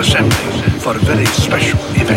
assembly for a very special event.